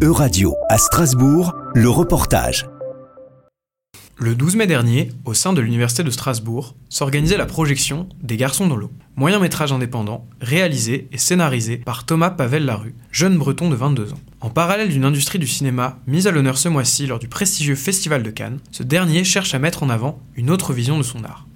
Euradio à Strasbourg, le reportage. Le 12 mai dernier, au sein de l'Université de Strasbourg, s'organisait la projection des Garçons dans l'eau, moyen métrage indépendant, réalisé et scénarisé par Thomas Pavel Larue, jeune breton de 22 ans. En parallèle d'une industrie du cinéma mise à l'honneur ce mois-ci lors du prestigieux Festival de Cannes, ce dernier cherche à mettre en avant une autre vision de son art.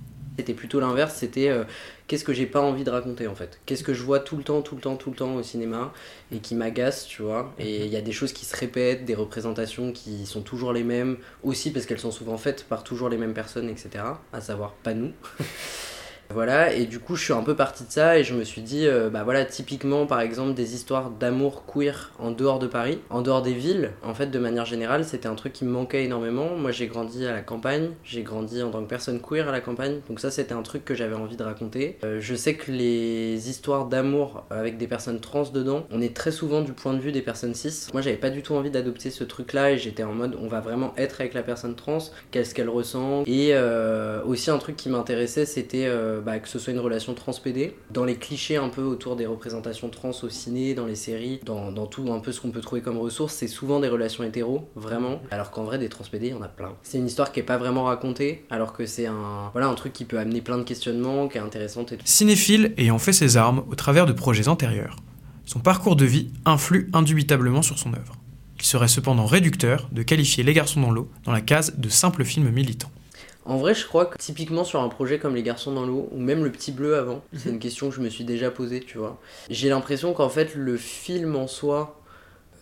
C'était plutôt l'inverse, c'était euh, qu'est-ce que j'ai pas envie de raconter en fait. Qu'est-ce que je vois tout le temps, tout le temps, tout le temps au cinéma et qui m'agace, tu vois. Et il y a des choses qui se répètent, des représentations qui sont toujours les mêmes, aussi parce qu'elles sont souvent faites par toujours les mêmes personnes, etc. À savoir pas nous. Voilà, et du coup, je suis un peu parti de ça et je me suis dit, euh, bah voilà, typiquement, par exemple, des histoires d'amour queer en dehors de Paris, en dehors des villes, en fait, de manière générale, c'était un truc qui me manquait énormément. Moi, j'ai grandi à la campagne, j'ai grandi en tant que personne queer à la campagne, donc ça, c'était un truc que j'avais envie de raconter. Euh, je sais que les histoires d'amour avec des personnes trans dedans, on est très souvent du point de vue des personnes cis. Moi, j'avais pas du tout envie d'adopter ce truc-là et j'étais en mode, on va vraiment être avec la personne trans, qu'est-ce qu'elle ressent. Et euh, aussi, un truc qui m'intéressait, c'était bah, que ce soit une relation transpédée. Dans les clichés un peu autour des représentations trans au ciné, dans les séries, dans, tout un peu ce qu'on peut trouver comme ressources, c'est souvent des relations hétéros, vraiment. Alors qu'en vrai, des transpédés, il y en a plein. C'est une histoire qui est pas vraiment racontée, alors que c'est un, voilà, un truc qui peut amener plein de questionnements, qui est intéressante et tout. Cinéphile ayant fait ses armes au travers de projets antérieurs, son parcours de vie influe indubitablement sur son œuvre. Il serait cependant réducteur de qualifier Les Garçons dans l'eau dans la case de simple film militant. En vrai, je crois que typiquement sur un projet comme Les Garçons dans l'eau, ou même Le Petit Bleu avant, c'est mhm. une question que je me suis déjà posée, tu vois. J'ai l'impression qu'en fait, le film en soi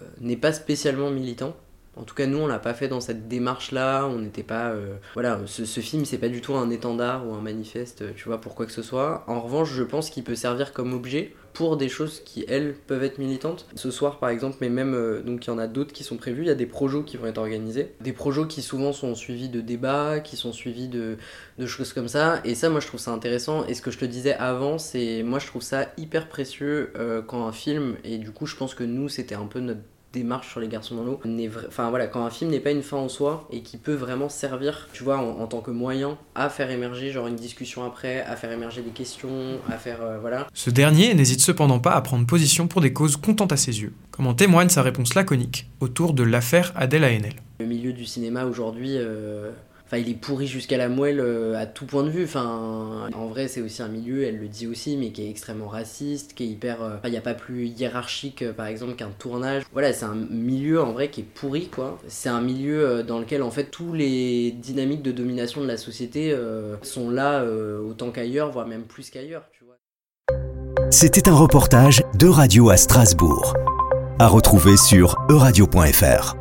euh, n'est pas spécialement militant. En tout cas, nous, on l'a pas fait dans cette démarche-là. On n'était pas. Euh, voilà, ce, film, c'est pas du tout un étendard ou un manifeste, tu vois, pour quoi que ce soit. En revanche, je pense qu'il peut servir comme objet pour des choses qui, elles, peuvent être militantes. Ce soir, par exemple, mais même, euh, donc il y en a d'autres qui sont prévus. Il y a des projets qui vont être organisés. Des projets qui souvent sont suivis de débats, qui sont suivis de, de choses comme ça. Et ça, moi, je trouve ça intéressant. Et ce que je te disais avant, c'est. Moi, je trouve ça hyper précieux euh, quand un film. Et du coup, je pense que nous, c'était un peu notre démarche sur les garçons dans l'eau enfin voilà quand un film n'est pas une fin en soi et qui peut vraiment servir tu vois en, tant que moyen à faire émerger genre une discussion après à faire émerger des questions à faire euh, voilà. Ce dernier n'hésite cependant pas à prendre position pour des causes contentes à ses yeux comme en témoigne sa réponse laconique autour de l'affaire Adèle Haenel. Le milieu du cinéma aujourd'hui euh, Enfin, il est pourri jusqu'à la moelle euh, à tout point de vue. Enfin, en vrai, c'est aussi un milieu, elle le dit aussi, mais qui est extrêmement raciste, qui est hyper. Euh, il n'y a pas plus hiérarchique, euh, par exemple, qu'un tournage. Voilà, c'est un milieu en vrai qui est pourri, quoi. C'est un milieu dans lequel, en fait, tous les dynamiques de domination de la société sont là autant qu'ailleurs, voire même plus qu'ailleurs, tu vois. C'était un reportage de Radio à Strasbourg. À retrouver sur euradio.fr.